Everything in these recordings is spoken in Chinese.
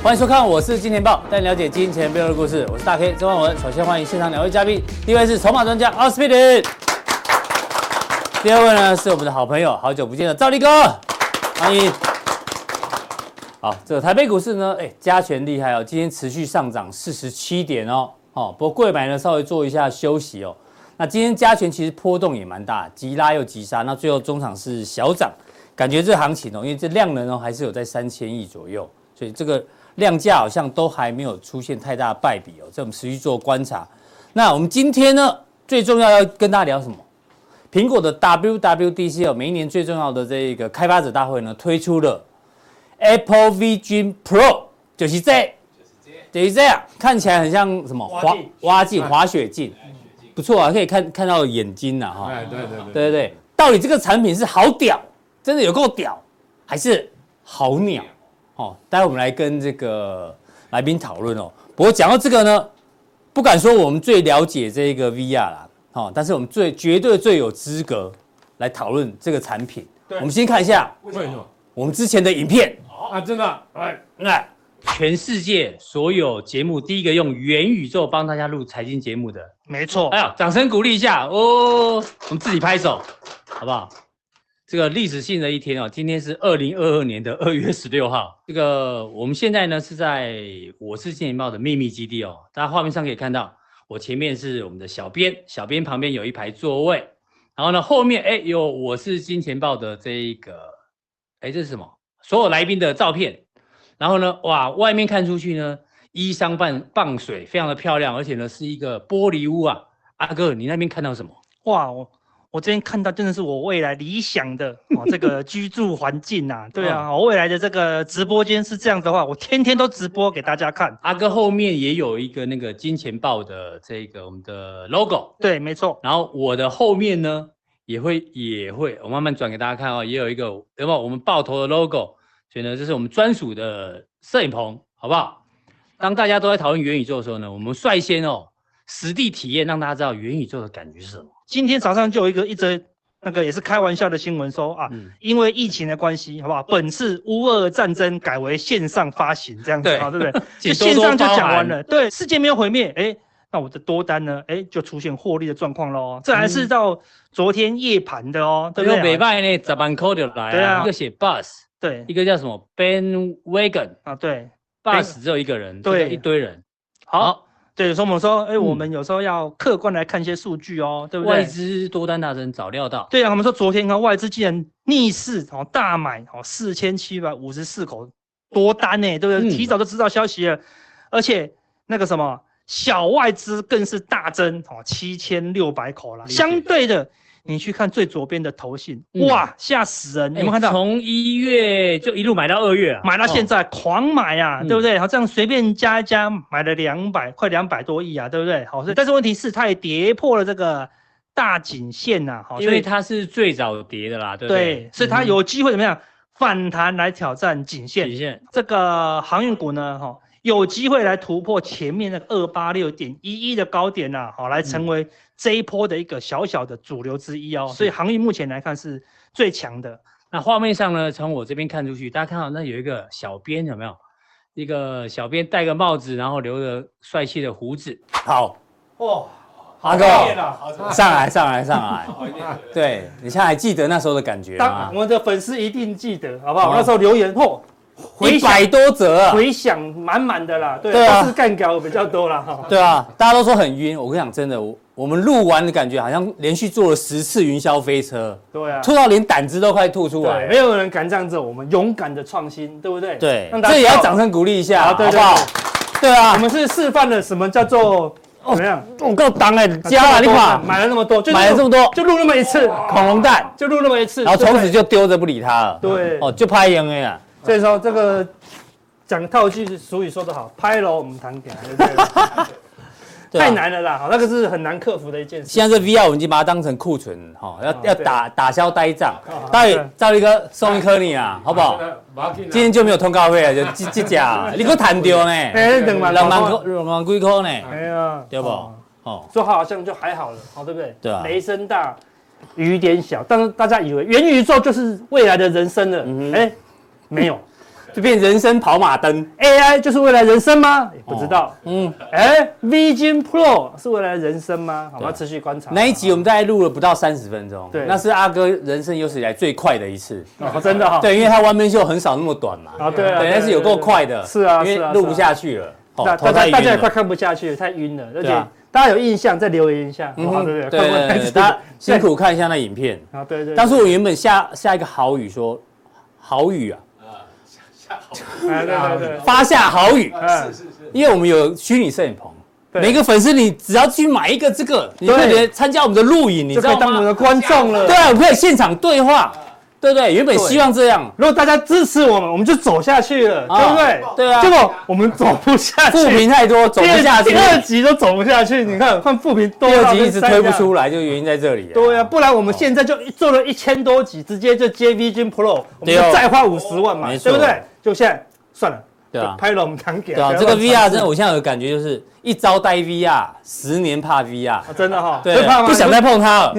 欢迎收看，我是金钱爆，带你了解金钱背后的故事。我是大 K 曾焕文。首先欢迎现场两位嘉宾，第一位是筹码专家奥斯匹林，第二位呢是我们的好朋友，好久不见的兆立哥，欢迎。好，这个台北股市呢，哎，加权厉害哦，今天持续上涨四十七点哦，哦，不过柜买呢稍微做一下休息哦。那今天加权其实波动也蛮大，急拉又急杀，那最后中场是小涨，感觉这行情哦，因为这量能哦还是有在三千亿左右，所以这个。量价好像都还没有出现太大的败笔哦，这我们持续做观察。那我们今天呢，最重要要跟大家聊什么？苹果的 WWDC 哦，每一年最重要的这个开发者大会呢，推出了 Apple Vision Pro，就是这，就是这。样，看起来很像什么滑蛙镜、滑雪镜，不错啊，可以看看到眼睛呐哈。对对对对对对，到底这个产品是好屌，真的有够屌，还是好鸟？哦，待会我们来跟这个来宾讨论哦。不过讲到这个呢，不敢说我们最了解这个 VR 啦，哦，但是我们最绝对最有资格来讨论这个产品。对，我们先看一下为什么？我们之前的影片啊，真的，哎，来，全世界所有节目第一个用元宇宙帮大家录财经节目的，没错。哎呀，掌声鼓励一下哦，我们自己拍手，好不好？这个历史性的一天哦，今天是二零二二年的二月十六号。这个我们现在呢是在我是金钱豹的秘密基地哦，大家画面上可以看到，我前面是我们的小编，小编旁边有一排座位，然后呢后面哎有我是金钱豹的这一个，哎这是什么？所有来宾的照片，然后呢哇外面看出去呢依山傍傍水，非常的漂亮，而且呢是一个玻璃屋啊。阿哥你那边看到什么？哇我。我这边看到真的是我未来理想的哦，这个居住环境呐，对啊，我未来的这个直播间是这样子的话，我天天都直播给大家看。阿哥后面也有一个那个金钱豹的这个我们的 logo，对，没错。然后我的后面呢也会也会，我慢慢转给大家看哦，也有一个有没有我们爆头的 logo，所以呢这是我们专属的摄影棚，好不好？当大家都在讨论元宇宙的时候呢，我们率先哦实地体验，让大家知道元宇宙的感觉是什么。今天早上就有一个一则那个也是开玩笑的新闻说啊，嗯、因为疫情的关系，好不好？本次乌俄战争改为线上发行，这样子，啊，对不对？就线上就讲完了。对，世界没有毁灭，哎，那我的多单呢？哎，就出现获利的状况喽。这还是到昨天夜盘的哦，对不对？礼拜呢，十万块就来啊，一个写 bus，对，一个叫什么 bandwagon 啊，对，bus 只有一个人，对，一堆人，好。好对，所以我们说，哎，我们有时候要客观来看一些数据哦，对不对？外资多单大增早料到。对啊，我们说昨天看外资竟然逆势哦大买哦四千七百五十四口多单呢，对不对？提早就知道消息了，而且那个什么小外资更是大增哦七千六百口了，相对的。你去看最左边的头信，哇，吓死人！有没有看到？从一月就一路买到二月，买到现在狂买啊，对不对？好，这样随便加一加，买了两百，快两百多亿啊，对不对？好，但是问题是它也跌破了这个大颈线呐，好，因为它是最早跌的啦，对不对？对，所以它有机会怎么样反弹来挑战颈线？颈线，这个航运股呢，哈。有机会来突破前面那个二八六点一一的高点呐，好，来成为这一波的一个小小的主流之一哦。所以航运目前来看是最强的。那画面上呢，从我这边看出去，大家看到那有一个小编有没有？一个小编戴个帽子，然后留着帅气的胡子。好，哇，阿哥，上来上来上来。对，你现在还记得那时候的感觉吗？我们的粉丝一定记得，好不好？那时候留言嚯。一百多折，回响满满的啦，对，都是干譙比较多啦。哈。对啊，大家都说很晕，我跟你讲，真的，我我们录完的感觉好像连续坐了十次云霄飞车，对啊，吐到连胆汁都快吐出来。没有人敢这样子，我们勇敢的创新，对不对？对，这也要掌声鼓励一下，好不好？对啊，我们是示范了什么叫做怎么样？我够当哎，加了你看，买了那么多，就买了这么多，就录那么一次，恐龙蛋，就录那么一次，然后从此就丢着不理他了。对，哦，就拍赢了呀。所以说这个讲套句俗语说得好，拍楼我们谈点，对不对？太难了啦，好那个是很难克服的一件事。现在这 VR 我们已经把它当成库存，哈，要要打打消呆账。到底赵力哥送一颗你啊，好不好？今天就没有通告费了，就这这家，你给我弹掉呢？哎，两万两万块，两万几块呢？哎呀，对不？哦，说好像就还好了，好对不对？对啊。雷声大，雨点小，但是大家以为元宇宙就是未来的人生了，哎，没有。就变人生跑马灯，AI 就是未来人生吗？也不知道。嗯，哎，Vision Pro 是未来人生吗？我们要持续观察。那一集我们大概录了不到三十分钟，对，那是阿哥人生有史以来最快的一次。哦，真的哈。对，因为他 One Man Show 很少那么短嘛。啊，对啊。对，但是有够快的。是啊，因为录不下去了。大家大家也快看不下去了，太晕了。而且大家有印象再留言一下。嗯，对对对。大家辛苦看一下那影片。啊，对对。当初我原本下下一个好语说，好语啊。对对对，发下好语，是是是，因为我们有虚拟摄影棚，每个粉丝你只要去买一个这个，你可以参加我们的录影，你知道吗？当我们的观众了，对啊，我们可以现场对话，对不对？原本希望这样，如果大家支持我们，我们就走下去了，对不对？对啊，结果我们走不下去，负评太多，走不下去，第二集都走不下去。你看，看负评多，第二集一直推不出来，就原因在这里。对啊，不然我们现在就做了一千多集，直接就接 Vision Pro，我们就再花五十万嘛，对不对？就现在。算了，对啊，拍了我们堂给。对啊，这个 VR 真的，我现在有感觉就是一朝戴 VR，十年怕 VR，真的哈，对，不想再碰它了。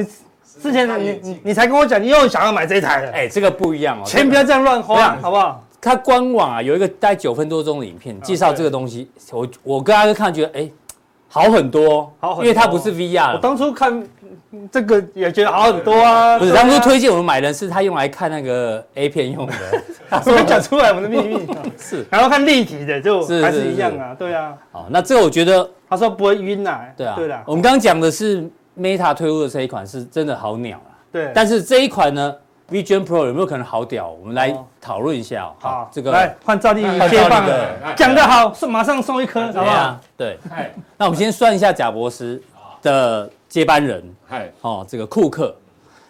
你之前你你你才跟我讲，你又想要买这一台了。哎，这个不一样哦，钱不要这样乱花，好不好？它官网啊有一个大概九分多钟的影片介绍这个东西，我我跟大家看觉得哎好很多，好很多，因为它不是 VR。我当初看。这个也觉得好很多啊！不是，当初推荐我们买的是他用来看那个 A 片用的，我们讲出来我们的秘密 是，然后看立体的就还是一样啊，对啊。好，那这个我觉得他说不会晕呐，对啊，对的。我们刚刚讲的是 Meta 推出的这一款是真的好鸟啊，对。但是这一款呢，Vision Pro 有没有可能好屌？我们来讨论一下。好，这个来换赵丽颖接棒的，讲得好，送马上送一颗，好不好？对。那我们先算一下贾博士的。接班人，嗨，哦，这个库克，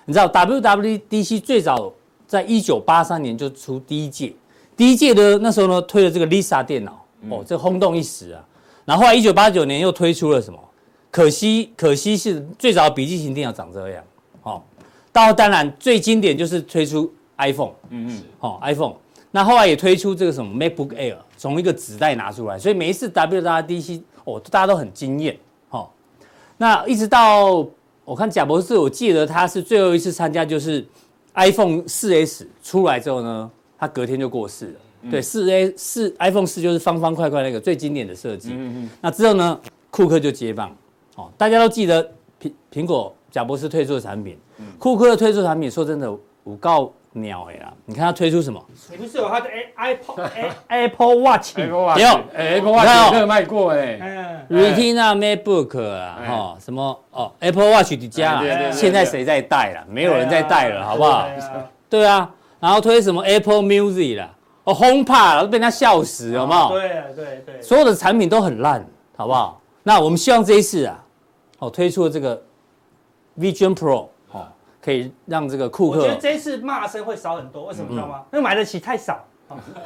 你知道 WWDC 最早在一九八三年就出第一届，第一届的那时候呢推了这个 Lisa 电脑，哦，这轰动一时啊。然后后来一九八九年又推出了什么？可惜，可惜是最早的笔记型电脑长这样，哦。到当然最经典就是推出 iPhone，嗯嗯，哦，iPhone。那后来也推出这个什么 MacBook Air，从一个纸袋拿出来，所以每一次 WWDC 哦，大家都很惊艳。那一直到我看贾博士，我记得他是最后一次参加，就是 iPhone 四 S 出来之后呢，他隔天就过世了。嗯、对，四 A 四 iPhone 四就是方方块块那个最经典的设计。嗯嗯。那之后呢，库克就接棒。哦，大家都记得苹苹果贾博士推出的产品，库克的推出的产品，说真的，我告。鸟哎呀！你看他推出什么？你不是有他的 Apple Apple Watch？有 Apple Watch 有卖过哎。Retina MacBook 啊，哈，什么哦？Apple Watch 的家，现在谁在戴了？没有人在戴了，好不好？对啊，然后推什么 Apple Music 啦，哦，HomePod 都被他笑死，有没有？对对对，所有的产品都很烂，好不好？那我们希望这一次啊，哦，推出了这个 Vision Pro。可以让这个库克，我觉得这一次骂声会少很多，为什么知道吗？因为买得起太少，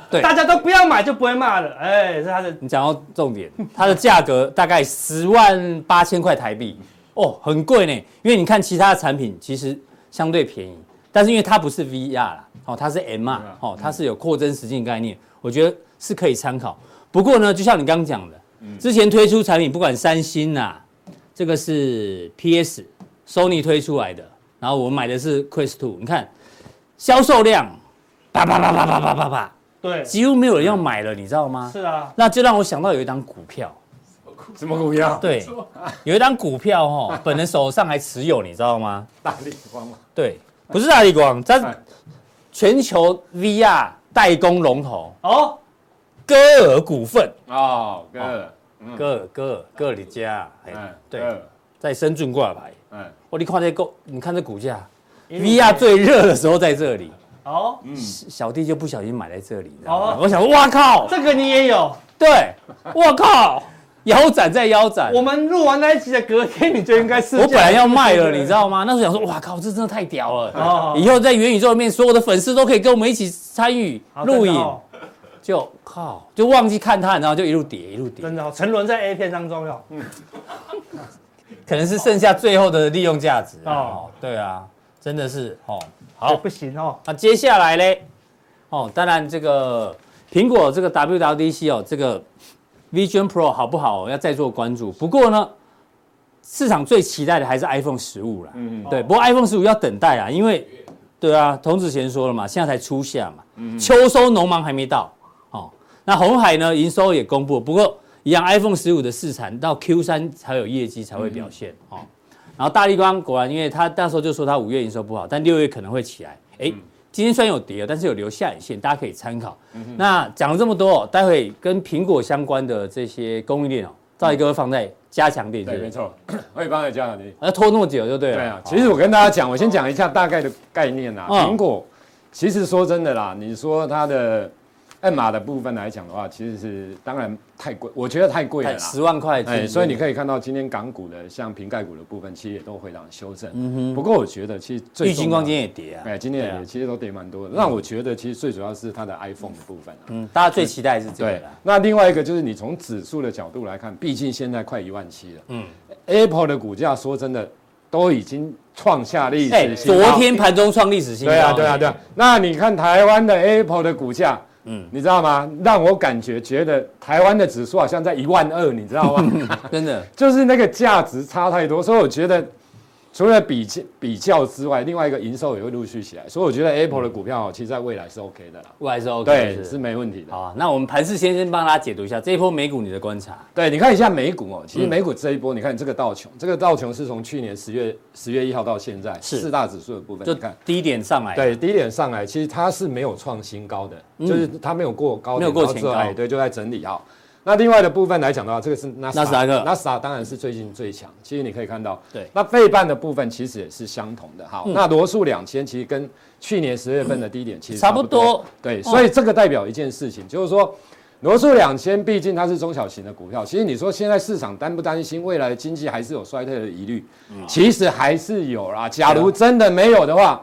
对，大家都不要买就不会骂了。哎，是它的。你讲到重点，它的价格大概十万八千块台币，哦，很贵呢。因为你看其他的产品其实相对便宜，但是因为它不是 VR 啦，哦，它是 MR，哦，它是有扩增实境概念，我觉得是可以参考。不过呢，就像你刚刚讲的，之前推出产品，不管三星啊，这个是 PS，Sony 推出来的。然后我们买的是 Quest 2，你看销售量，啪啪啪啪啪啪啪啪，对，几乎没有人要买了，你知道吗？是啊，那就让我想到有一档股票，什么股票？对，有一档股票哈，本人手上还持有，你知道吗？大力光吗？对，不是大力光，它全球 VR 代工龙头哦，歌尔股份哦，歌尔，歌尔，歌尔，歌尔的家，哎，对，在深圳挂牌。嗯，我你看这股，你看这股价，VR 最热的时候在这里。哦，嗯，小弟就不小心买在这里。哦，我想说，哇靠，这个你也有？对，哇靠，腰斩再腰斩。我们录完那一集的隔天，你就应该是。我本来要卖了，你知道吗？那时候想说，哇靠，这真的太屌了。哦。以后在元宇宙里面，所有的粉丝都可以跟我们一起参与录影。就靠就忘记看它，然后就一路跌一路跌，真的沉沦在 A 片当中哟。嗯，可能是剩下最后的利用价值哦。对啊，真的是哦，好不行哦。那接下来嘞，哦，当然这个苹果这个 WWDC 哦，这个 Vision Pro 好不好？要再做关注。不过呢，市场最期待的还是 iPhone 十五了。嗯嗯。对，不过 iPhone 十五要等待啊，因为。对啊，童子贤说了嘛，现在才初夏嘛，嗯、秋收农忙还没到，哦，那红海呢营收也公布，不过一样 iPhone 十五的市场到 Q 三才有业绩才会表现，嗯、哦，然后大立光果然，因为他那时候就说他五月营收不好，但六月可能会起来，哎，嗯、今天虽然有跌，但是有留下影线，大家可以参考。嗯、那讲了这么多，待会跟苹果相关的这些供应链哦，赵一哥会放在。加强点对，没错，我也帮你加强点。要拖那么久就对了。对啊，其实我跟大家讲，我先讲一下大概的概念啊。苹果，其实说真的啦，你说它的。M 码的部分来讲的话，其实是当然太贵，我觉得太贵了，十万块。哎，所以你可以看到今天港股的像瓶盖股的部分，其实也都回档修正。嗯哼。不过我觉得其实最，玉金光今天也跌啊。哎，今天也跌，其实都跌蛮多的。那我觉得其实最主要是它的 iPhone 的部分。嗯，大家最期待是这个。对。那另外一个就是你从指数的角度来看，毕竟现在快一万七了。嗯。Apple 的股价说真的都已经创下历史新高。昨天盘中创历史新高。对啊，对啊，对啊。那你看台湾的 Apple 的股价。嗯，你知道吗？让我感觉觉得台湾的指数好像在一万二，你知道吗？真的，就是那个价值差太多，所以我觉得。除了比较比较之外，另外一个营收也会陆续起来，所以我觉得 Apple 的股票其实在未来是 OK 的啦，未来是 OK，对，是。没问题的。好，那我们盘势先生帮大家解读一下这一波美股你的观察。对，你看一下美股哦，其实美股这一波，你看这个道琼，这个道琼是从去年十月十月一号到现在四大指数的部分，就看低点上来，对，低点上来，其实它是没有创新高的，就是它没有过高，没有过前高，对，就在整理哈。那另外的部分来讲的话，这个是纳斯达克，纳斯达克当然是最近最强。其实你可以看到，对，那费半的部分其实也是相同的。好，那罗素两千其实跟去年十月份的低点其实差不多。对，所以这个代表一件事情，就是说罗素两千毕竟它是中小型的股票。其实你说现在市场担不担心未来的经济还是有衰退的疑虑？其实还是有啦。假如真的没有的话。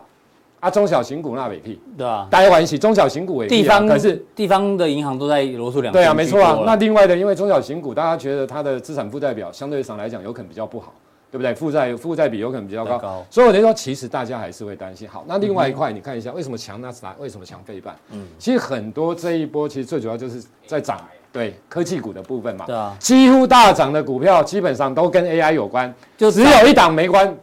啊，中小型股那尾屁，对啊，大家关系中小型股尾屁，地方可是地方的银行都在罗素两千。对啊，没错啊。那另外的，因为中小型股，大家觉得它的资产负债表相对上来讲有可能比较不好，对不对？负债负债比有可能比较高，高所以我就说，其实大家还是会担心。好，那另外一块，你看一下为什么强纳斯达，为什么强费半？嗯，其实很多这一波其实最主要就是在涨，对科技股的部分嘛。对啊，几乎大涨的股票基本上都跟 AI 有关，就只有一档没关。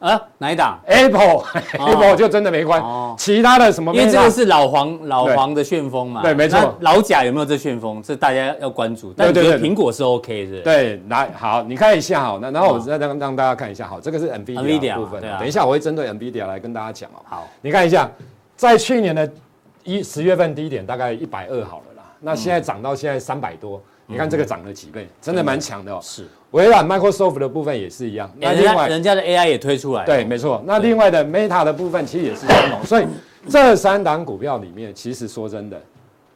啊，哪一档？Apple，Apple 就真的没关，其他的什么？因为这个是老黄老黄的旋风嘛。对，没错。老贾有没有这旋风？这大家要关注。但我觉得苹果是 OK 的。对，来好，你看一下好，那然后我再让让大家看一下好，这个是 NVIDIA 的部分。等一下我会针对 NVIDIA 来跟大家讲哦。好，你看一下，在去年的一十月份低点大概一百二好了啦，那现在涨到现在三百多。你看这个涨了几倍，真的蛮强的哦。是，微软 Microsoft 的部分也是一样。那另外，人家的 AI 也推出来。对，没错。那另外的 Meta 的部分其实也是相同。所以这三档股票里面，其实说真的，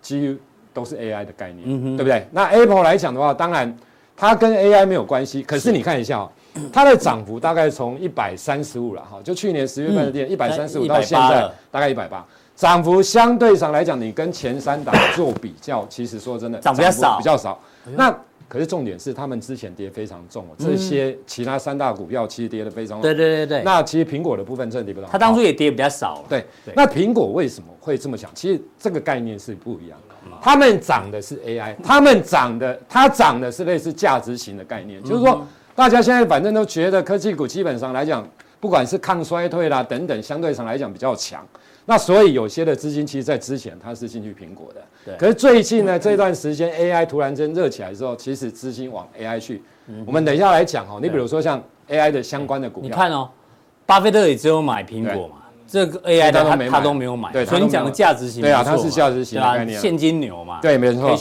几乎都是 AI 的概念，对不对？那 Apple 来讲的话，当然它跟 AI 没有关系。可是你看一下哦，它的涨幅大概从一百三十五了哈，就去年十月份的店一百三十五到现在大概一百八。涨幅相对上来讲，你跟前三档做比较，其实说真的，涨比较少，比较少。那可是重点是，他们之前跌非常重哦。这些其他三大股票其实跌得非常重。对对对对。那其实苹果的部分真的跌不到。它当初也跌比较少。对。那苹果为什么会这么想？其实这个概念是不一样的。他们涨的是 AI，他们涨的，它涨的是类似价值型的概念，就是说，大家现在反正都觉得科技股基本上来讲，不管是抗衰退啦等等，相对上来讲比较强。那所以有些的资金其实，在之前它是进去苹果的，对。可是最近呢，这段时间 AI 突然间热起来之后，其实资金往 AI 去。我们等一下来讲哦。你比如说像 AI 的相关的股票，你看哦，巴菲特也只有买苹果嘛，这个 AI 的他他都没有买。对，所以你讲的价值型，对啊，它是价值型的概念，现金流嘛。对，没错。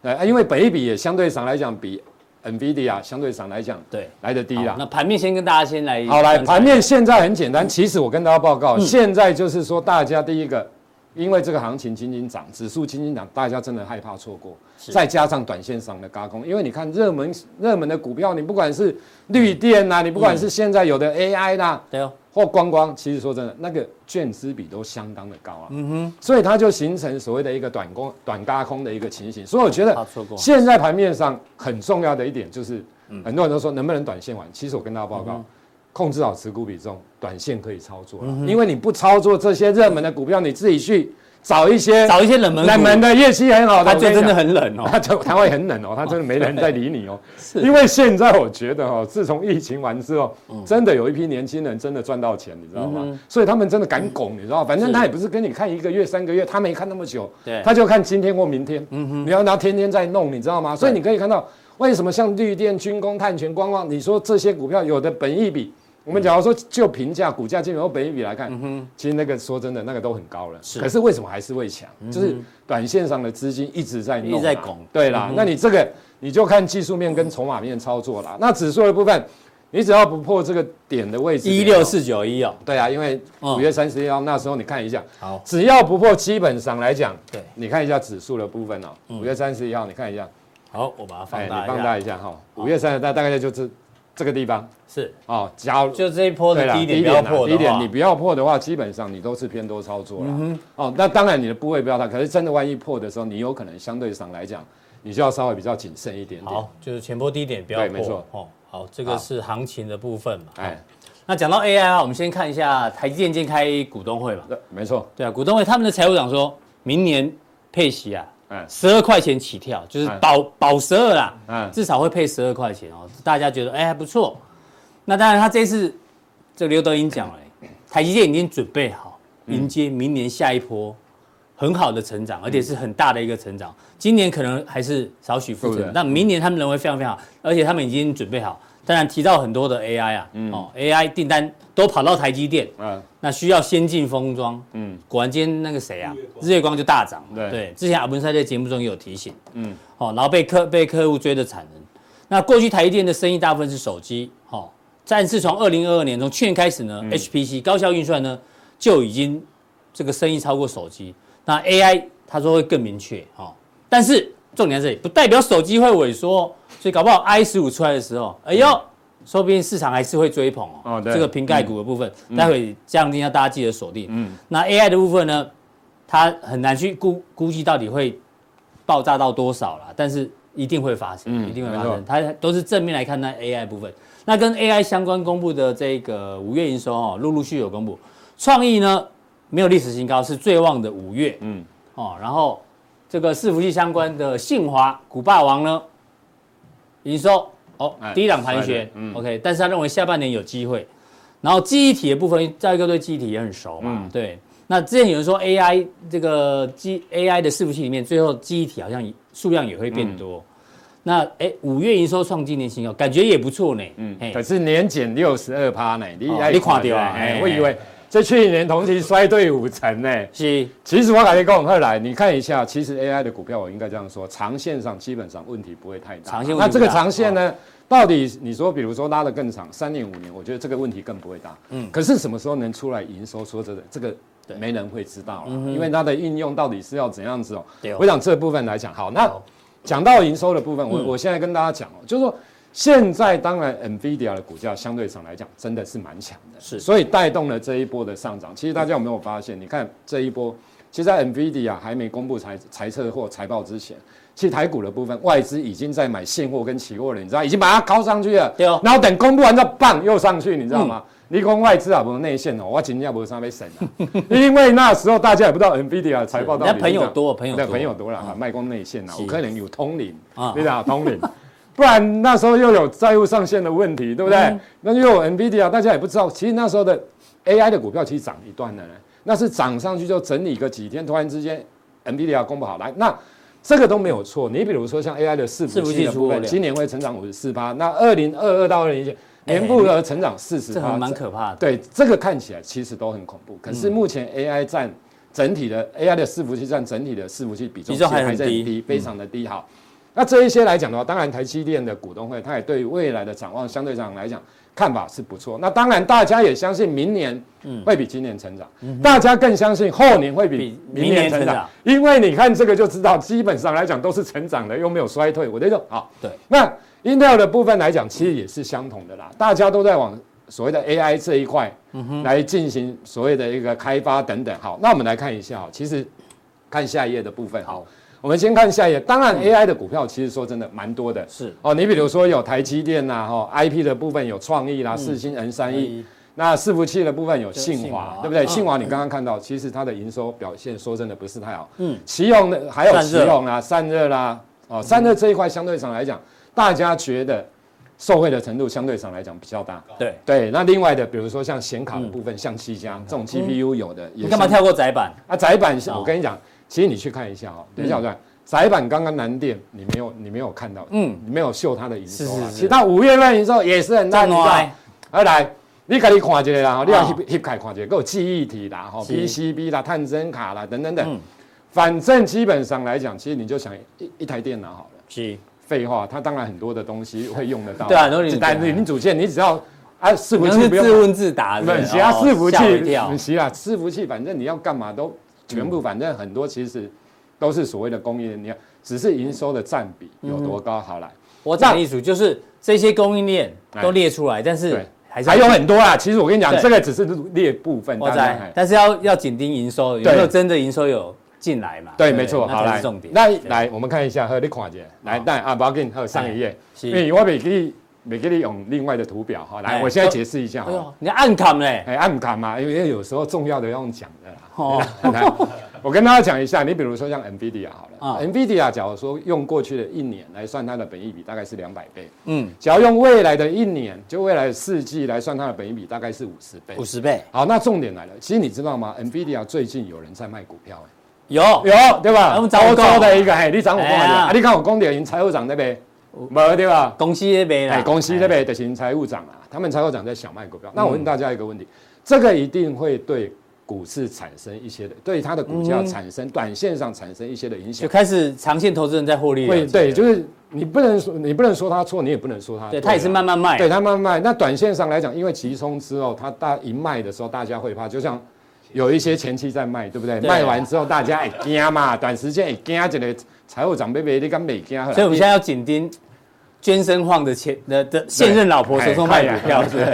对，因为本一比也相对上来讲比。NVIDIA 相对上来讲，对，来的低啦。那盘面先跟大家先来。好，来盘面现在很简单。其实我跟大家报告，现在就是说，大家第一个因为这个行情轻轻涨，指数轻轻涨，大家真的害怕错过。再加上短线上的轧空，因为你看热门热门的股票，你不管是绿电呐、啊，你不管是现在有的 AI 啦、啊，对哦，或光光，其实说真的，那个券资比都相当的高啊。嗯哼，所以它就形成所谓的一个短空、短轧空的一个情形。所以我觉得，现在盘面上很重要的一点就是，很多人都说能不能短线玩？其实我跟大家报告。控制好持股比重，短线可以操作，嗯、因为你不操作这些热门的股票，你自己去找一些找一些冷门冷门的业绩很好的，它就真的很冷哦，它就它会很冷哦，它真的没人在理你哦。是，因为现在我觉得哦，自从疫情完之后，真的有一批年轻人真的赚到钱，你知道吗？嗯、所以他们真的敢拱，你知道，反正他也不是跟你看一个月、三个月，他没看那么久，对，他就看今天或明天。嗯哼，你要拿天天在弄，你知道吗？所以你可以看到，为什么像绿电、军工、碳权、观望，你说这些股票有的本益比。我们假如说就评价股价、金额、本益比来看，其实那个说真的，那个都很高了。是，可是为什么还是会强？就是短线上的资金一直在弄，一直在拱。对啦，那你这个你就看技术面跟筹码面操作啦。那指数的部分，你只要不破这个点的位置，一六四九一哦。对啊，因为五月三十一号那时候你看一下，好，只要不破，基本上来讲，对，你看一下指数的部分哦。五月三十一号你看一下，好，我把它放大，你放大一下哈。五月三十大大概就是。这个地方是哦，假如就这一波的低点，低点你不要破的话，基本上你都是偏多操作了。嗯、哦，那当然你的部位不要大，可是真的万一破的时候，你有可能相对上来讲，你就要稍微比较谨慎一点点。好，就是前波低点不要破。对，没错。哦，好，这个是行情的部分嘛。哎，那讲到 AI 啊，我们先看一下台积电今天开股东会嘛。对，没错。对啊，股东会他们的财务长说明年配息啊。十二块钱起跳，就是保保十二啦，嗯，至少会配十二块钱哦。大家觉得哎还不错。那当然，他这次这个刘德英讲了，台积电已经准备好迎接明年下一波很好的成长，而且是很大的一个成长。今年可能还是少许负成，那明年他们认为非常非常好，而且他们已经准备好。当然提到很多的 AI 啊，哦，AI 订单都跑到台积电，嗯，那需要先进封装，嗯，果然今天那个谁啊，日月光就大涨，对，之前阿文赛在节目中也有提醒，嗯，好，然后被客被客户追的产能。那过去台积电的生意大部分是手机，哦，但是从二零二二年从去年开始呢，HPC 高效运算呢就已经这个生意超过手机。那 AI 他说会更明确，哈，但是重点在这里，不代表手机会萎缩。所以搞不好 i 十五出来的时候，哎呦，说不定市场还是会追捧哦。这个瓶盖股的部分，待会这样要大家记得锁定。嗯，那 AI 的部分呢，它很难去估估计到底会爆炸到多少啦，但是一定会发生，一定会发生。它都是正面来看那 AI 部分。那跟 AI 相关公布的这个五月营收哦，陆陆续续有公布。创意呢没有历史新高，是最旺的五月。嗯，哦，然后这个伺服器相关的信华股霸王呢？营收哦，低档盘旋，OK，但是他认为下半年有机会。然后记忆体的部分，赵哥对记忆体也很熟嘛，对。那之前有人说 AI 这个 G AI 的伺服器里面，最后记忆体好像数量也会变多。那哎，五月营收创今年新高，感觉也不错呢。嗯，可是年减六十二趴呢，你你垮掉啊？哎，我以为。这去年同期衰退五成呢，是。其实我感觉跟我们来，你看一下，其实 AI 的股票，我应该这样说，长线上基本上问题不会太大。长线，那这个长线呢，到底你说，比如说拉得更长，三年五年，我觉得这个问题更不会大。嗯。可是什么时候能出来营收？说真的，这个没人会知道了，因为它的应用到底是要怎样子哦。对。我想这部分来讲，好，那讲到营收的部分，我我现在跟大家讲哦，就是说。现在当然，NVIDIA 的股价相对上来讲真的是蛮强的，是，所以带动了这一波的上涨。其实大家有没有发现？你看这一波，其实在 NVIDIA 还没公布财财测或财报之前，其实台股的部分外资已经在买现货跟期货了，你知道，已经把它高上去了。对哦。然后等公布完之后，棒又上去，你知道吗？你讲外资啊，不是内线哦，我今天不是上被省了，因为那时候大家也不知道 NVIDIA 财报到朋友多，朋友多，朋友多了啊，卖光内线啊，我可能有通灵啊，对吧？通灵。不然那时候又有债务上限的问题，对不对？嗯、那又有 NVIDIA，大家也不知道。其实那时候的 AI 的股票其实涨一段的，那是涨上去就整理个几天，突然之间 NVIDIA 公布好来，那这个都没有错。你比如说像 AI 的伺服器的部分，今年会成长五十四趴，那二零二二到二零二一年复合成长四十趴，这蛮可怕的。对，这个看起来其实都很恐怖。可是目前 AI 占整体的 AI 的伺服器占整体的伺服器比重还还在低，非常的低。好。那这一些来讲的话，当然台积电的股东会，它也对于未来的展望相对上来讲看法是不错。那当然，大家也相信明年会比今年成长，大家更相信后年会比明年成长，因为你看这个就知道，基本上来讲都是成长的，又没有衰退。我觉得好，对。那 Intel 的部分来讲，其实也是相同的啦，大家都在往所谓的 AI 这一块来进行所谓的一个开发等等。好，那我们来看一下，其实看下一页的部分，好。我们先看下一页，当然 AI 的股票其实说真的蛮多的，是。哦。你比如说有台积电呐，哈，IP 的部分有创意啦、四星、N 三 E，那伺服器的部分有信华，对不对？信华你刚刚看到，其实它的营收表现说真的不是太好。嗯，奇用的还有奇用啊，散热啦，哦，散热这一块相对上来讲，大家觉得受惠的程度相对上来讲比较大。对。对，那另外的比如说像显卡的部分，像七家这种 GPU 有的，你干嘛跳过窄板？啊？窄板我跟你讲。其实你去看一下哦，等一下我再载板刚刚南电，你没有你没有看到，嗯，你没有秀它的营收啊。其他五月份营收也是很烂的。而来，你赶紧看一下啦，你要翕翕开看一下，有记忆体啦，哈，PCB 啦，探针卡啦，等等等。反正基本上来讲，其实你就想一一台电脑好了。是。废话，它当然很多的东西会用得到。对啊，都零零组件，你只要啊，伺服器不用自问自答。对，其他伺服器，其他，伺服器，反正你要干嘛都。全部反正很多其实都是所谓的供应链，你看只是营收的占比有多高？好来，我讲的意思就是这些供应链都列出来，但是还是还有很多啊。其实我跟你讲，这个只是列部分，但是要要紧盯营收，有没有真的营收有进来嘛？对，没错。好来，重点。那来我们看一下，和你看一下，来，但啊，不要紧，和上一页，因为我没给你没给你用另外的图表哈。来，我现在解释一下哈。你暗砍嘞？哎，暗砍嘛，因为有时候重要的要用讲的啦。哦，我跟大家讲一下，你比如说像 NVIDIA 好了，NVIDIA 假如说用过去的一年来算它的本益比，大概是两百倍。嗯，只要用未来的一年，就未来的四季来算它的本益比，大概是五十倍。五十倍。好，那重点来了，其实你知道吗？NVIDIA 最近有人在卖股票，有有对吧？欧洲的一个，嘿，你涨我讲啊，你看我公点财务长那边，没对吧？公司那边哎，公司那边的行财务长啊，他们财务长在小卖股票。那我问大家一个问题，这个一定会对。股市产生一些的，对它的股价产生短线上产生一些的影响，就开始长线投资人在获利。会，对，就是你不能说你不能说它错，你也不能说它对，它也是慢慢卖，对，它慢慢卖。那短线上来讲，因为急冲之后，它大一卖的时候，大家会怕，就像有一些前期在卖，对不对？卖完之后，大家也惊嘛，短时间也惊，这个财务长辈辈你敢没惊？所以我们现在要紧盯捐身晃的前的的现任老婆手中卖股票，是不是？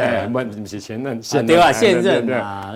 不是前任，对吧？现任啊。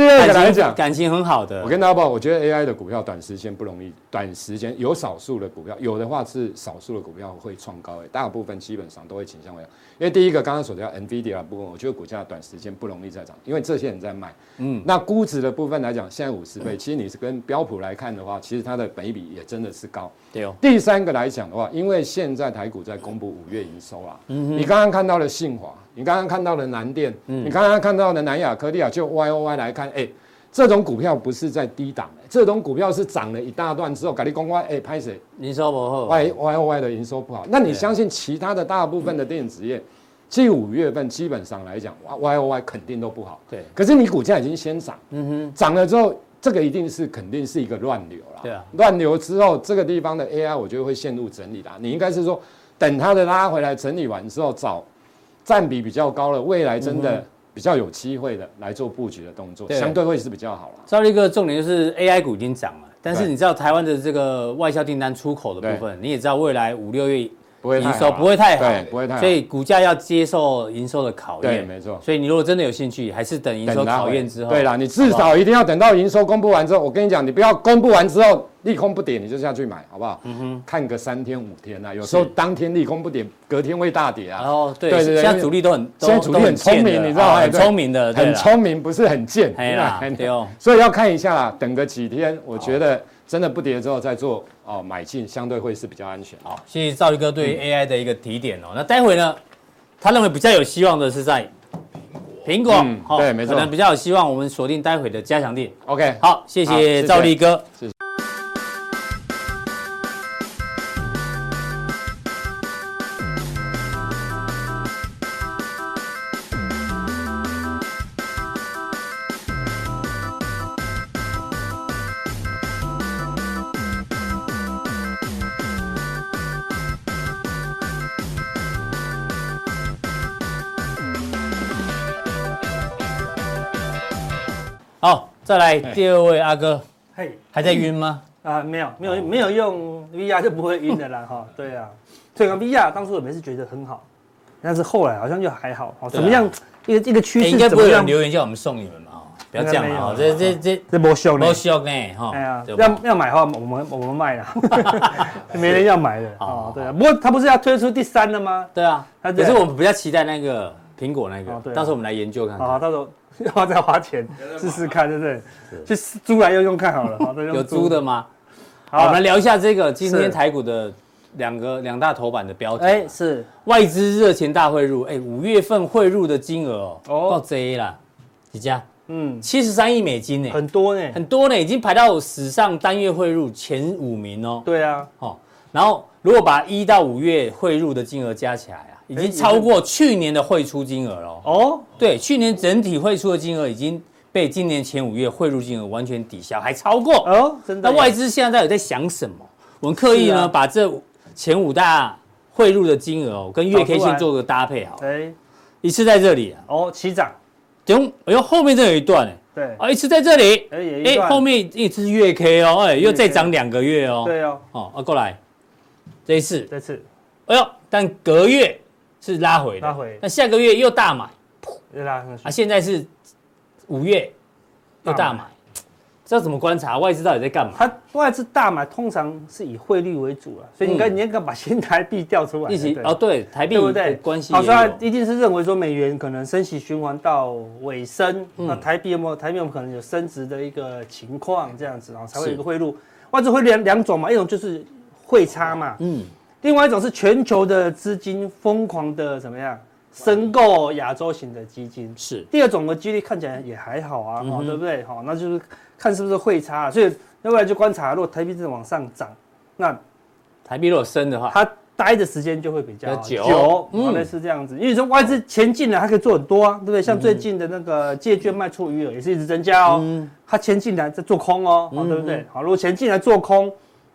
对啊，来讲感情很好的。我跟大家报，我觉得 AI 的股票短时间不容易，短时间有少数的股票，有的话是少数的股票会创高，大部分基本上都会倾向为。因为第一个刚刚所提到 NVIDIA 的部分，我觉得股价短时间不容易再涨，因为这些人在卖。嗯，那估值的部分来讲，现在五十倍，其实你是跟标普来看的话，其实它的本益比也真的是高。对哦。第三个来讲的话，因为现在台股在公布五月营收啦，嗯，你刚刚看到了信华。你刚刚看到了南电，嗯，你刚刚看到的南亚科利啊，就 Y O Y 来看，哎，这种股票不是在低档，这种股票是涨了一大段之后，改立公关，哎，拍谁？营收不好，Y Y O Y 的营收不好。那你相信其他的大部分的电子业，即五月份基本上来讲，Y O Y 肯定都不好。对。可是你股价已经先涨，嗯哼，涨了之后，这个一定是肯定是一个乱流了。对啊。乱流之后，这个地方的 A I 我觉得会陷入整理啦。你应该是说，等它的拉回来整理完之后找。占比比较高了，未来真的比较有机会的来做布局的动作，相对会是比较好了。再一个重点就是 AI 股已经涨了，但是你知道台湾的这个外销订单出口的部分，你也知道未来五六月。营收不会太好，对，不会太好，所以股价要接受营收的考验。对，没错。所以你如果真的有兴趣，还是等营收考验之后。对啦，你至少一定要等到营收公布完之后。我跟你讲，你不要公布完之后利空不跌，你就下去买，好不好？嗯哼。看个三天五天啊，有时候当天利空不跌，隔天会大跌啊。哦，对对对。现在主力都很，现在主力很聪明，你知道吗？很聪明的，很聪明，不是很贱。对哦。所以要看一下啦，等个几天，我觉得。真的不跌之后再做哦，买进相对会是比较安全。好，谢谢赵立哥对于 AI 的一个提点哦。那待会呢，他认为比较有希望的是在苹果，对，没错，可能比较有希望，我们锁定待会的加强点。OK，好，谢谢赵力哥。好，再来第二位阿哥，嘿，还在晕吗？啊，没有，没有，没有用 VR 就不会晕的啦，哈，对啊，所以 VR 当初我们是觉得很好，但是后来好像就还好，哦，怎么样？一个一个趋势，应该不会有人留言叫我们送你们嘛？不要这样啊！这这这这没秀呢，没秀呢，哈。哎呀，要要买的话，我们我们卖了，没人要买的。哦，对啊，不过他不是要推出第三的吗？对啊，可是我们比较期待那个苹果那个，到时候我们来研究看看。好，到时候 要再花钱试试看，对不对？去租来用用看好了。有租的吗？好，我们聊一下这个今天台股的两个两大头版的标题。哎，是外资热钱大汇入，哎，五月份汇入的金额哦，到这了几家？嗯，七十三亿美金呢，很多呢，很多呢，已经排到史上单月汇入前五名哦。对啊，哦，然后如果把一到五月汇入的金额加起来啊，已经超过去年的汇出金额了。哦，对，去年整体汇出的金额已经被今年前五月汇入金额完全抵消，还超过。哦，真的。那外资现在到底在想什么？我们刻意呢把这前五大汇入的金额哦跟月 K 线做个搭配，好，哎，一次在这里哦，起涨。哎呦，后面这有一段哎，对，啊，一次在这里，哎，后面一次月 K 哦，哎，又再涨两个月哦，对哦，哦，啊，过来，这一次，这次，哎呦，但隔月是拉回，拉回，那下个月又大买，又拉上去，啊，现在是五月又大买。知道怎么观察外资到底在干嘛？它外资大买通常是以汇率为主了，所以你应该你应该把新台币调出来。一起哦，对，台币对不对？关系。好，所以它一定是认为说美元可能升息循环到尾声，那台币有没有台币有可能有升值的一个情况？这样子，然后才会有一个汇入。外资会两两种嘛，一种就是汇差嘛，嗯，另外一种是全球的资金疯狂的怎么样申购亚洲型的基金。是。第二种的几率看起来也还好啊，哦，对不对？好，那就是。看是不是汇差，所以要不然就观察，如果台币真的往上涨，那台币如果升的话，它待的时间就会比较久，嗯，类似这样子。因为说外资前进来，它可以做很多啊，对不对？像最近的那个借券卖出余额也是一直增加哦，它前进来在做空哦，对不对？好，如果前进来做空，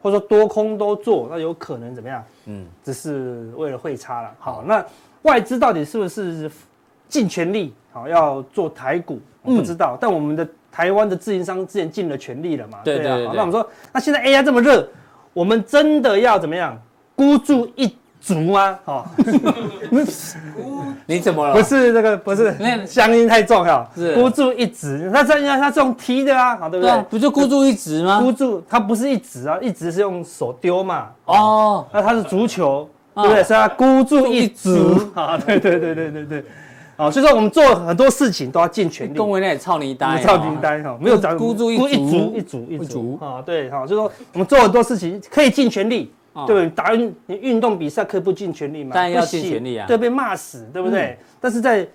或者说多空都做，那有可能怎么样？嗯，只是为了汇差了。好，那外资到底是不是尽全力好要做台股？我不知道，但我们的。台湾的自营商之前尽了全力了嘛？对，对啊。那我们说，那现在 AI 这么热，我们真的要怎么样孤注一掷吗？哦，你怎么了？不是这个，不是那乡音太重哈。是孤注一掷，那这样他这种踢的啊，好对不对？不就孤注一掷吗？孤注，它不是一掷啊，一掷是用手丢嘛。哦，那它是足球，对不对？所以它孤注一掷啊，对对对对对对。哦，所以说我们做很多事情都要尽全力。恭维那操你呆，操你呆哈，没有找孤注一掷，一足一组啊，对哈，所以说我们做很多事情可以尽全力，对不对？打运你运动比赛可以不尽全力吗？当然要尽全力啊，对，被骂死，对不对？但是在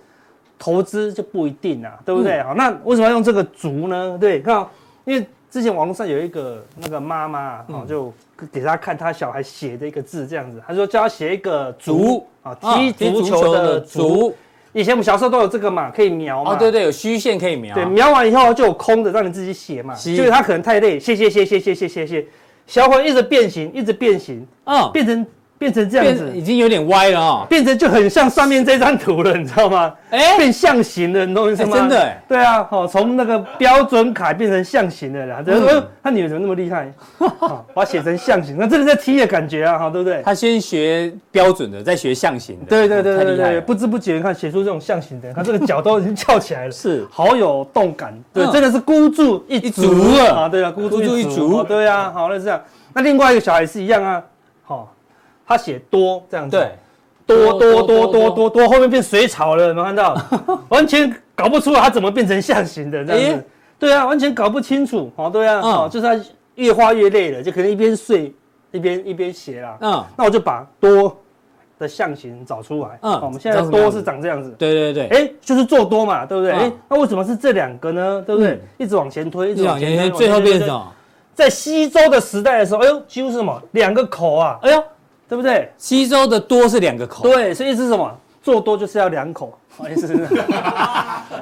投资就不一定啊，对不对？好，那为什么要用这个足呢？对，看，因为之前网络上有一个那个妈妈哦，就给他看他小孩写的一个字，这样子，他说叫他写一个足啊，踢足球的足。以前我们小时候都有这个嘛，可以描嘛。哦，对对，有虚线可以描。对，描完以后就有空的，让你自己写嘛。就是他可能太累，写写写写写写写写，小伙一直变形，一直变形，啊，变成。变成这样子，已经有点歪了啊！变成就很像上面这张图了，你知道吗？哎，变象形了，你懂我意思吗？真的，对啊，好，从那个标准楷变成象形的了。嗯，他女儿怎么那么厉害？把它写成象形，那真的在踢的感觉啊，哈，对不对？他先学标准的，再学象形的。对对对对对，不知不觉你看写出这种象形的，他这个脚都已经翘起来了，是，好有动感。对，真的是孤注一掷啊！对啊，孤注一掷。对啊，好，那是这样。那另外一个小孩是一样啊，好。他写多这样子，对，多多多多多多，后面变水草了，有没有看到？完全搞不出来他怎么变成象形的这样子。对啊，完全搞不清楚。哦，对啊，哦，就是他越画越累了，就可能一边睡一边一边写啦。嗯，那我就把多的象形找出来。嗯，我们现在多是长这样子。对对对，哎，就是做多嘛，对不对？哎，那为什么是这两个呢？对不对？一直往前推，一直往前推，最后变成什么？在西周的时代的时候，哎呦，几乎是什么？两个口啊，哎呦。对不对？西周的多是两个口，对，所以是什么？做多就是要两口，意思是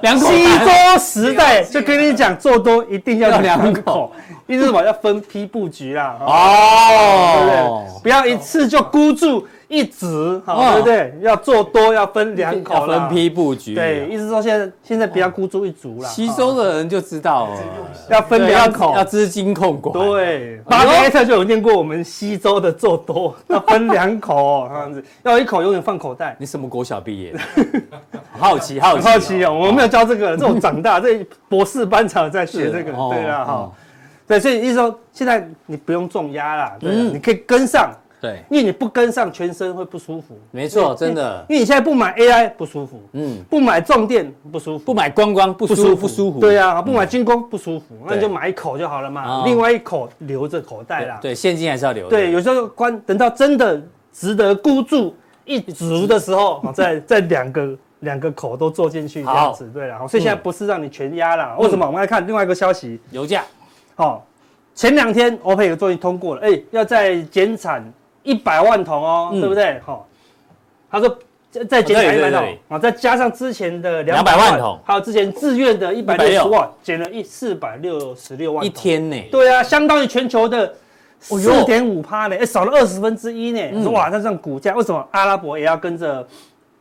两口。西周时代就跟你讲，做多一定要两口，意思么？要分批布局啦。哦，对不对？不要一次就孤注一直，好，对不对？要做多，要分两口，分批布局。对，意思说现在现在不要孤注一掷了。吸收的人就知道，要分两口，要资金控管。对，巴菲特就有念过我们西周的做多，要分两口这样子，要一口永远放口袋。你什么国小毕业的？好奇，好奇，好奇哦！我没有教这个，这种长大，这博士班才在学这个，对啊，哈。对，所以意思说，现在你不用重压啦，对，你可以跟上，对，因为你不跟上，全身会不舒服。没错，真的，因为你现在不买 AI 不舒服，嗯，不买重电不舒服，不买观光不舒服，不舒服。对啊，不买军工不舒服，那你就买一口就好了嘛，另外一口留着口袋啦。对，现金还是要留。对，有时候关等到真的值得孤注一掷的时候，再再两个两个口都做进去这样子，对了，所以现在不是让你全压了，为什么？我们来看另外一个消息，油价。好，前两天欧佩克终于通过了，哎，要在减产一百万桶哦，对不对？好，他说再减产一百桶啊，再加上之前的两百万桶，还有之前自愿的一百六十万，减了一四百六十六万桶。一天呢？对啊，相当于全球的四点五趴呢，哎，少了二十分之一呢。哇，那这样股价为什么阿拉伯也要跟着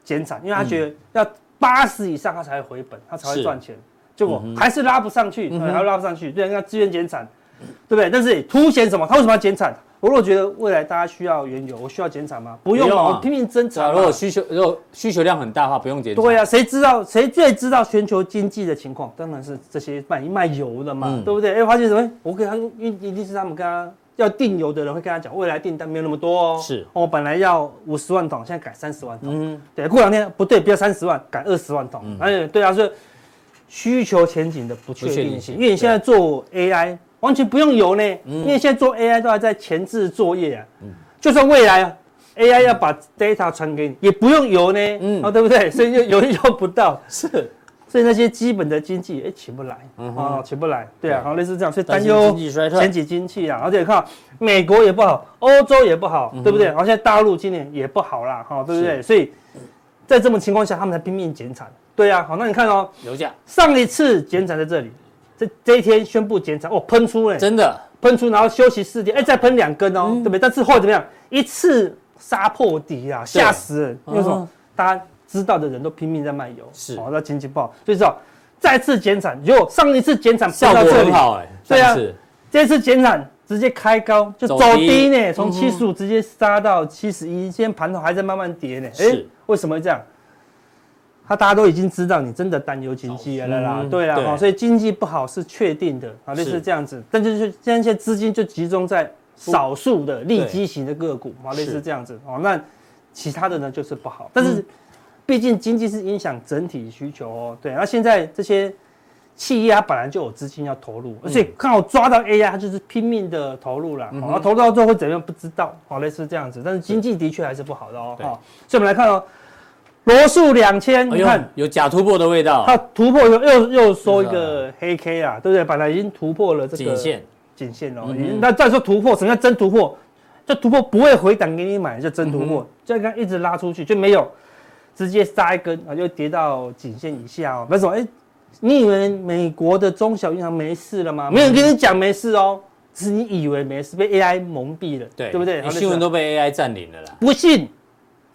减产？因为他觉得要八十以上他才会回本，他才会赚钱。结果还是拉不上去，还是拉不上去。对，要自愿减产，对不对？但是凸显什么？他为什么要减产？我如果觉得未来大家需要原油，我需要减产吗？不用啊，我拼命增产。如果需求如果需求量很大的话，不用减产。对呀，谁知道谁最知道全球经济的情况？当然是这些卖卖油的嘛，对不对？哎，发现什么？我给他，因为一定是他们跟他要订油的人会跟他讲，未来订单没有那么多哦。是，我本来要五十万桶，现在改三十万桶。嗯，对，过两天不对，不要三十万，改二十万桶。哎，对啊，所以。需求前景的不确定性，因为你现在做 AI 完全不用油呢，因为现在做 AI 都还在前置作业啊。就算未来 AI 要把 data 传给你，也不用油呢，哦，对不对？所以就油用不到，是，所以那些基本的经济哎起不来，啊起不来，对啊，好类似这样，所以担忧前景经济啊，而且看美国也不好，欧洲也不好，对不对？然后现在大陆今年也不好啦，哈，对不对？所以在这种情况下，他们才拼命减产。对呀，好，那你看哦，油价。上一次减产在这里，这这一天宣布减产，哦，喷出哎，真的喷出，然后休息四天，哎，再喷两根哦，对不对？但是后来怎么样？一次杀破底啊，吓死人！为什么？大家知道的人都拼命在卖油，是，哦，那经济不好，所以说再次减产，结果上一次减产效果很好哎，对啊，这次减产直接开高就走低呢，从七十五直接杀到七十一，现在盘头还在慢慢跌呢，哎，为什么会这样？他大家都已经知道你真的担忧经济了啦，对啦，所以经济不好是确定的啊，类似这样子。但就是现在资金就集中在少数的利基型的个股啊，类似这样子哦。那其他的呢就是不好，但是毕竟经济是影响整体需求哦。对，那现在这些企业它本来就有资金要投入，而且刚好抓到 AI，它就是拼命的投入了。然后投入到最后会怎样不知道，好，类似这样子。但是经济的确还是不好的哦。好，所以我们来看哦。罗素两千，你看有假突破的味道。它突破又又又收一个黑 K 啊，对不对？本来已经突破了这个颈线，颈线了。那再说突破，什么叫真突破？这突破不会回档给你买，就真突破。就刚一直拉出去就没有，直接杀一根啊，就跌到颈线以下哦。为什么？哎，你以为美国的中小银行没事了吗？没人跟你讲没事哦，只是你以为没事，被 AI 蒙蔽了，对对不对？新闻都被 AI 占领了啦。不信，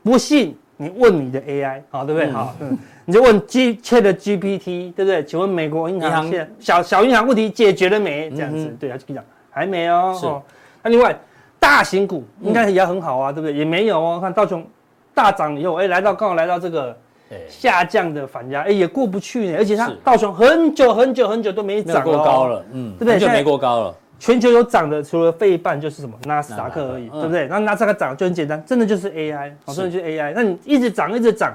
不信。你问你的 AI 好，对不对？好，嗯，你就问 G ChatGPT，对不对？请问美国银行现在小小银行问题解决了没？这样子，对他，就跟你讲还没哦。是。那另外大型股应该也很好啊，对不对？也没有哦。看道琼大涨以后，哎，来到刚好来到这个下降的反压，哎，也过不去呢。而且它道琼很久很久很久都没涨过高了，嗯，对不对？就没过高了。全球有涨的，除了费半就是什么纳斯达克而已，对不对？那纳斯达克涨就很简单，真的就是 AI，好，真的就是 AI。那你一直涨，一直涨，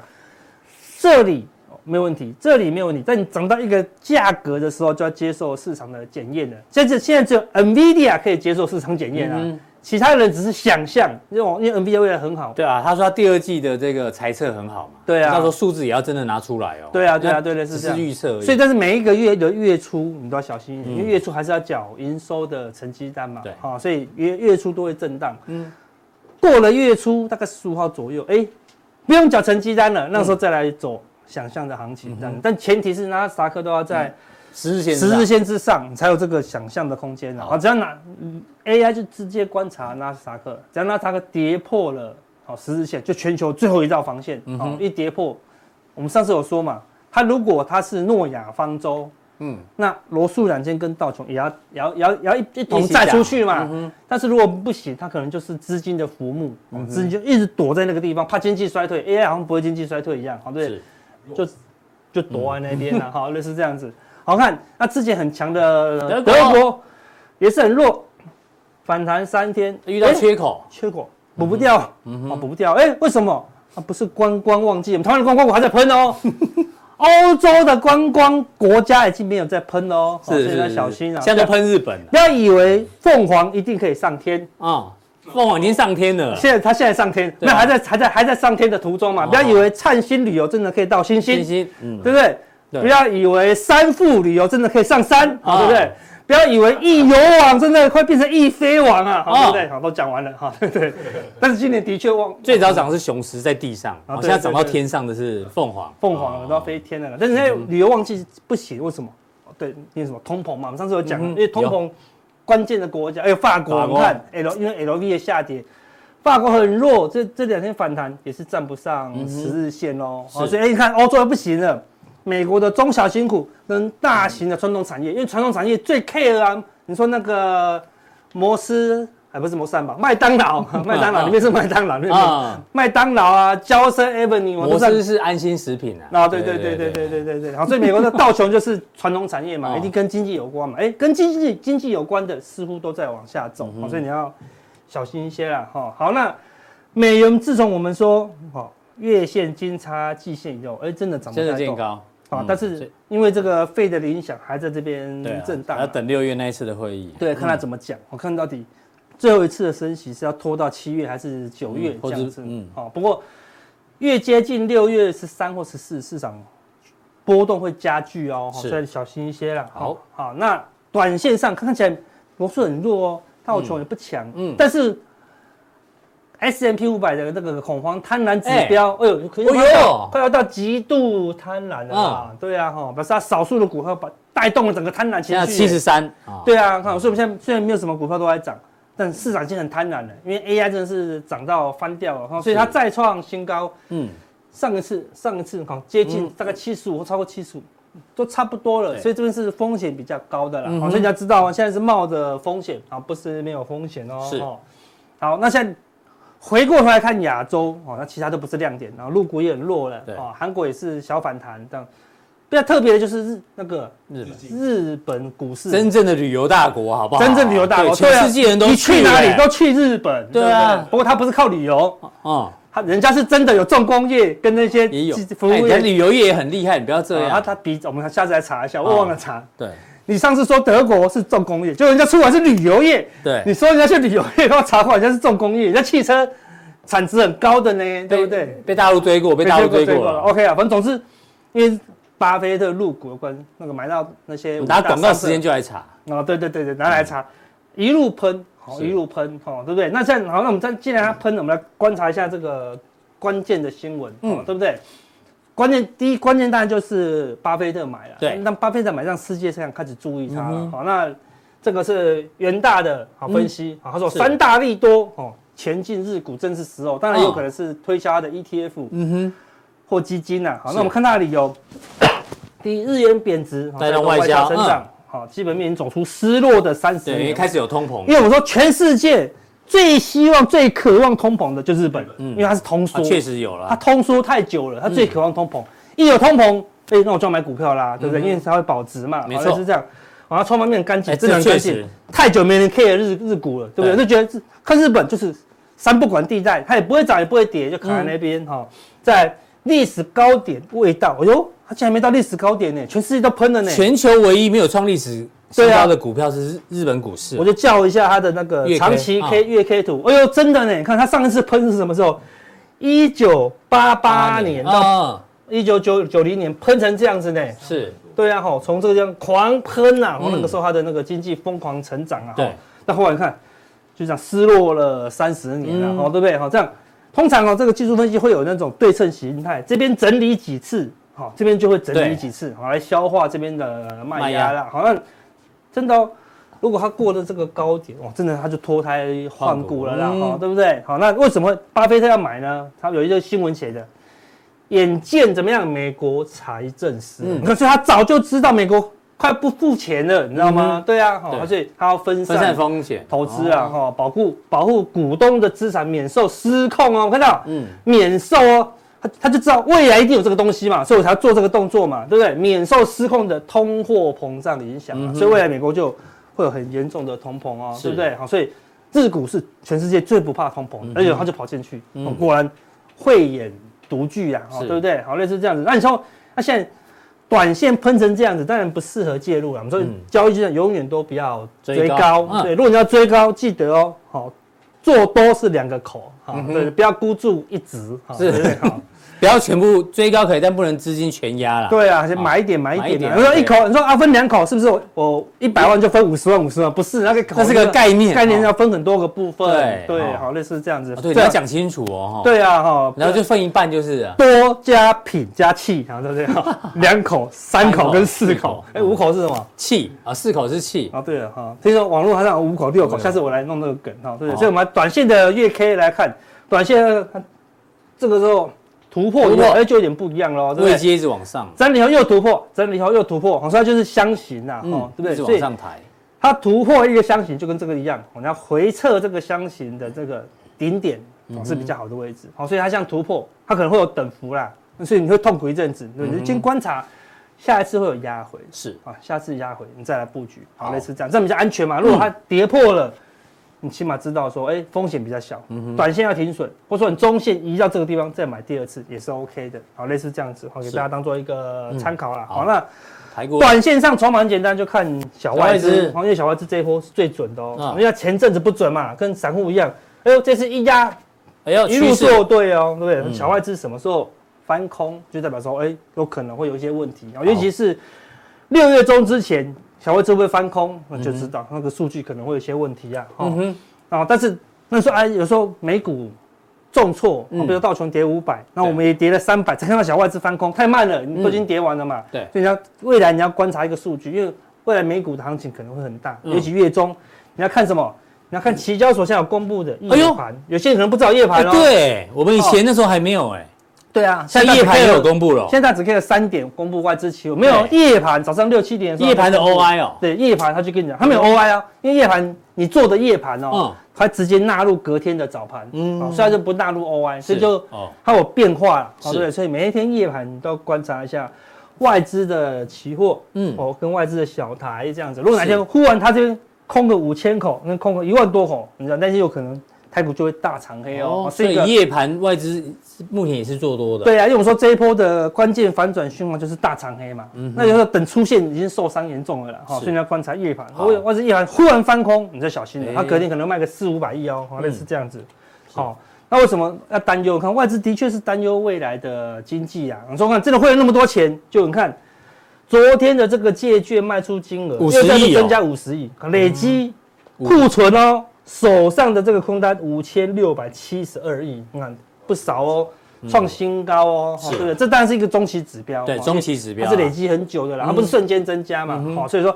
这里没问题，这里没有问题。但你涨到一个价格的时候，就要接受市场的检验了。现在现在只有 NVIDIA 可以接受市场检验啊。其他人只是想象，因为因为 NVIDIA 未来很好。对啊，他说他第二季的这个财测很好嘛。对啊，到时候数字也要真的拿出来哦。对啊，对啊，对对是。预测。所以，但是每一个月的月初你都要小心一点，因为月初还是要缴营收的成绩单嘛。对。好，所以月月初都会震荡。嗯。过了月初，大概十五号左右，哎，不用缴成绩单了，那时候再来走想象的行情。嗯。但前提是纳斯达克都要在。十日线十日线之上你才有这个想象的空间啊！只要拿 AI 就直接观察纳斯达克，只要纳斯达克跌破了好十日线，就全球最后一道防线，好一跌破，我们上次有说嘛，它如果它是诺亚方舟。嗯，那罗素两千跟道琼也要也要也要也要一一同再出去嘛。嗯、但是如果不行，它可能就是资金的浮木，资金就一直躲在那个地方，怕经济衰退。AI 好像不会经济衰退一样，好对，就就躲在那边了，好类似这样子。好看，那之前很强的德国也是很弱，反弹三天遇到缺口，缺口补不掉，啊补不掉，哎，为什么？啊不是观光旺季，我们台湾的观光股还在喷哦。欧洲的观光国家已经没有在喷喽，所以要小心啊！现在都喷日本，不要以为凤凰一定可以上天啊！凤凰已经上天了，现在它现在上天，那还在还在还在上天的途中嘛！不要以为灿星旅游真的可以到星星，嗯，对不对？不要以为三富旅游真的可以上山，对不对？不要以为易游网真的快变成易飞网啊！好，对不对？好，都讲完了哈，对 对。但是今年的确旺，最早涨的是雄狮在地上，现在涨到天上的是凤凰，凤凰都要飞天了。但是那旅游旺季不行，为什么？对，因为什么？通膨嘛，我们上次有讲，因为通膨关键的国家，哎，法国，你看 L，因为 LV 的下跌，法国很弱，这这两天反弹也是站不上十日线哦。所以哎，你看欧洲不行了。美国的中小型股跟大型的传统产业，因为传统产业最 care 啊。你说那个摩斯，还不是摩斯吧？麦当劳，麦当劳里面是麦当劳，对不对？麦当劳啊，娇生 Avenue，摩斯是安心食品啊。啊，对对对对对对对对。好，所以美国的道琼就是传统产业嘛，一定跟经济有关嘛。哎，跟经济经济有关的似乎都在往下走，所以你要小心一些啦。哈，好，那美元自从我们说，好，月线金叉季线以后，哎，真的涨不太动。啊，但是因为这个 Fed 的影响还在这边震荡，要等六月那一次的会议。对，看他怎么讲。我看到底最后一次的升息是要拖到七月还是九月这样子？嗯，好。不过越接近六月十三或十四，市场波动会加剧哦，所以小心一些啦。好，好。那短线上看起来罗素很弱哦，道琼也不强。嗯，但是。S&P 五百的那个恐慌贪婪指标，哎呦，可以快要到极度贪婪了啊！对啊，哈，表示它少数的股票把带动了整个贪婪情绪。七十三，对啊，看，所以我们现在虽然没有什么股票都在涨，但市场已经很贪婪了，因为 AI 真的是涨到翻掉了哈，所以它再创新高。嗯，上一次上一次哈接近大概七十五或超过七十五，都差不多了，所以这边是风险比较高的了。好，所以你要知道啊，现在是冒着风险啊，不是没有风险哦。是，好，那现在。回过头来看亚洲哦，那其他都不是亮点，然后陆股也很弱了，哦，韩国也是小反弹这样。比较特别的就是日那个日本日本股市，真正的旅游大国，好不好？真正旅游大国，全世界人都去哪里都去日本，对啊。不过他不是靠旅游，哦，他人家是真的有重工业跟那些也有服务业，旅游业也很厉害，你不要这样。他他比我们下次来查一下，我忘了查。对。你上次说德国是重工业，就人家出来是旅游业。对，你说人家是旅游业，然后查过人家是重工业，人家汽车产值很高的呢，对不对？被大陆追过，被大陆追过了。OK 啊，反正总之，因为巴菲特入股有关那个买到那些，拿广告时间就来查。哦，对对对对，拿来查，一路喷，好，一路喷，哦，对不对？那现在好，那我们再既然他喷了，我们来观察一下这个关键的新闻，嗯，对不对？关键第一关键当然就是巴菲特买了，对，那巴菲特买让世界上开始注意他了。好，那这个是元大的好分析，好，他说三大利多哦，前进日股正是时候，当然有可能是推销他的 ETF，嗯哼，或基金呐。好，那我们看那里有，第一日元贬值带动外销增长，好，基本面走出失落的三十年，开始有通膨，因为我说全世界。最希望、最渴望通膨的就是日本，嗯，因为它是通缩，确实有了，它通缩太久了，它最渴望通膨，一有通膨，哎，那我就要买股票啦，对不对？因为它会保值嘛，没错，是这样。然后筹码面很干净，真的很干净，太久没人 care 日日股了，对不对？就觉得是看日本就是三不管地带，它也不会涨也不会跌，就卡在那边哈，在历史高点未到，哎呦，它竟然没到历史高点呢，全世界都喷了呢，全球唯一没有创历史。最高的股票是日日本股市，我就叫一下它的那个长期 K 月 K 图。哎呦，真的呢！你看它上一次喷是什么时候？一九八八年到一九九九零年喷成这样子呢？是，对啊，吼，从这个地方狂喷啊，然后那个时候它的那个经济疯狂成长啊。对。那后来你看，就这样失落了三十年了，哦，对不对？好，这样通常哦，这个技术分析会有那种对称形态，这边整理几次。好，这边就会整理几次，好来消化这边的卖压了。好，那真的哦，如果它过了这个高点，哇，真的它就脱胎换骨了啦，哈，对不对？好，那为什么巴菲特要买呢？他有一个新闻写的，眼见怎么样？美国财政失衡，可是他早就知道美国。快不付钱了，你知道吗？对啊，好，而且他要分散风险投资啊，哈，保护保护股东的资产免受失控哦。我看到，嗯，免受哦，他他就知道未来一定有这个东西嘛，所以我才要做这个动作嘛，对不对？免受失控的通货膨胀的影响，所以未来美国就会有很严重的通膨哦，对不对？好，所以日股是全世界最不怕通膨，而且他就跑进去，果然慧眼独具啊，对不对？好，类似这样子。那你说，那现在？短线喷成这样子，当然不适合介入了。我们说交易就永远都不要追高，对，如果你要追高，记得哦，好，做多是两个口，哈，对，不要孤注一掷，是，好。不要全部追高可以，但不能资金全压了。对啊，先买一点，买一点。你说一口，你说啊，分两口，是不是？我一百万就分五十万，五十万？不是，那个那是个概念，概念要分很多个部分。对对，好，类似这样子。对，你要讲清楚哦。对啊，哈，然后就分一半就是多加品加气，然后就这样，两口、三口跟四口。哎，五口是什么？气啊，四口是气。啊，对了哈，听说网络还有五口、六口，下次我来弄那个梗哈。对，所以我们短线的月 K 来看，短线这个时候。突破以后，哎，就有点不一样喽，对不对？接一直往上，整理后又突破，整理后又突破，好像就是箱型呐，哦，对不对？一直往上抬，它突破一个箱型就跟这个一样，我们要回测这个箱型的这个顶点，是比较好的位置，好，所以它像突破，它可能会有等幅啦，所以你会痛苦一阵子，对，你就先观察，下一次会有压回，是啊，下次压回你再来布局，好，类似这样，这样比较安全嘛。如果它跌破了。你起码知道说，哎，风险比较小，短线要停损，或者说你中线移到这个地方再买第二次也是 OK 的，好，类似这样子，好，给大家当做一个参考啦。好，那短线上筹码很简单，就看小外资，因为小外资这一波是最准的哦，因为前阵子不准嘛，跟散户一样，哎呦，这次一压，哎呦，一路做对哦，对不对？小外资什么时候翻空，就代表说，哎，有可能会有一些问题，尤其是六月中之前。小外资会翻空，那就知道那个数据可能会有些问题啊。嗯哼，啊，但是那时候哎，有时候美股重挫，比如道琼跌五百，那我们也跌了三百，才看到小外资翻空，太慢了，你都已经跌完了嘛。对，所以你要未来你要观察一个数据，因为未来美股的行情可能会很大，尤其月中你要看什么？你要看期交所现在有公布的夜盘，有些人可能不知道夜盘哦。对，我们以前那时候还没有哎。对啊，现在夜盘也有公布了。现在只可以三点公布外资期货，没有夜盘。早上六七点的时候，夜盘的 OI 哦。对，夜盘他就跟你讲，他没有 OI 啊，因为夜盘你做的夜盘哦，他直接纳入隔天的早盘，嗯，所以就不纳入 OI，所以就它有变化了，对不对？所以每一天夜盘你都要观察一下外资的期货，嗯，哦，跟外资的小台这样子。如果哪天忽然他这边空个五千口，那空个一万多口，你知道但是有可能。台股就会大长黑哦，所以夜盘外资目前也是做多的。对啊，因为我们说这一波的关键反转讯号就是大长黑嘛，嗯，那有时候等出现已经受伤严重了啦，哈，所以你要观察夜盘，外外资夜盘忽然翻空，你就小心了，它隔天可能卖个四五百亿哦，类似这样子。好，那为什么要担忧？看外资的确是担忧未来的经济啊。你说看，真的会有那么多钱？就你看昨天的这个借券卖出金额五十亿，增加五十亿，累积库存哦。手上的这个空单五千六百七十二亿，你看不少哦，创新高哦，对不对？这当然是一个中期指标，对，中期指标它是累积很久的啦，它不是瞬间增加嘛，好，所以说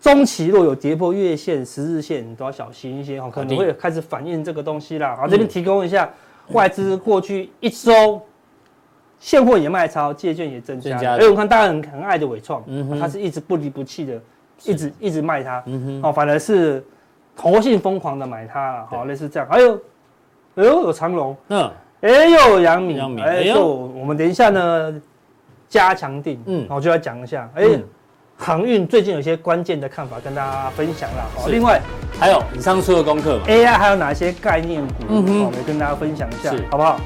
中期若有跌破月线、十日线，你都要小心一些，可能会开始反映这个东西啦。好，这边提供一下外资过去一周现货也卖超，借券也增加，哎，我看大家很很爱的伟创，它是一直不离不弃的，一直一直卖它，哦，反而是。投信疯狂的买它了，好，类似这样。还有，哎呦，有长隆，嗯，哎呦，杨明，哎呦，我们等一下呢，加强定，嗯，我就来讲一下，哎，航运最近有些关键的看法跟大家分享了。好，另外还有你上次的功课，AI 还有哪些概念股，嗯哼，我们跟大家分享一下，好不好？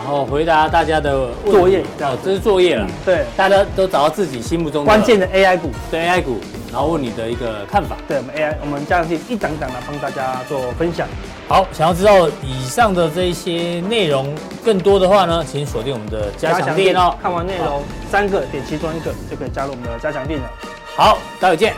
然后回答大家的作业，哦，这是作业了，对，大家都找到自己心目中关键的 AI 股，对 AI 股。然后问你的一个看法，对我们 AI，我们加强錠一档档的帮大家做分享。好，想要知道以上的这一些内容更多的话呢，请锁定我们的加强店哦。看完内容，三个点其中一个就可以加入我们的加强店了。好，待会见。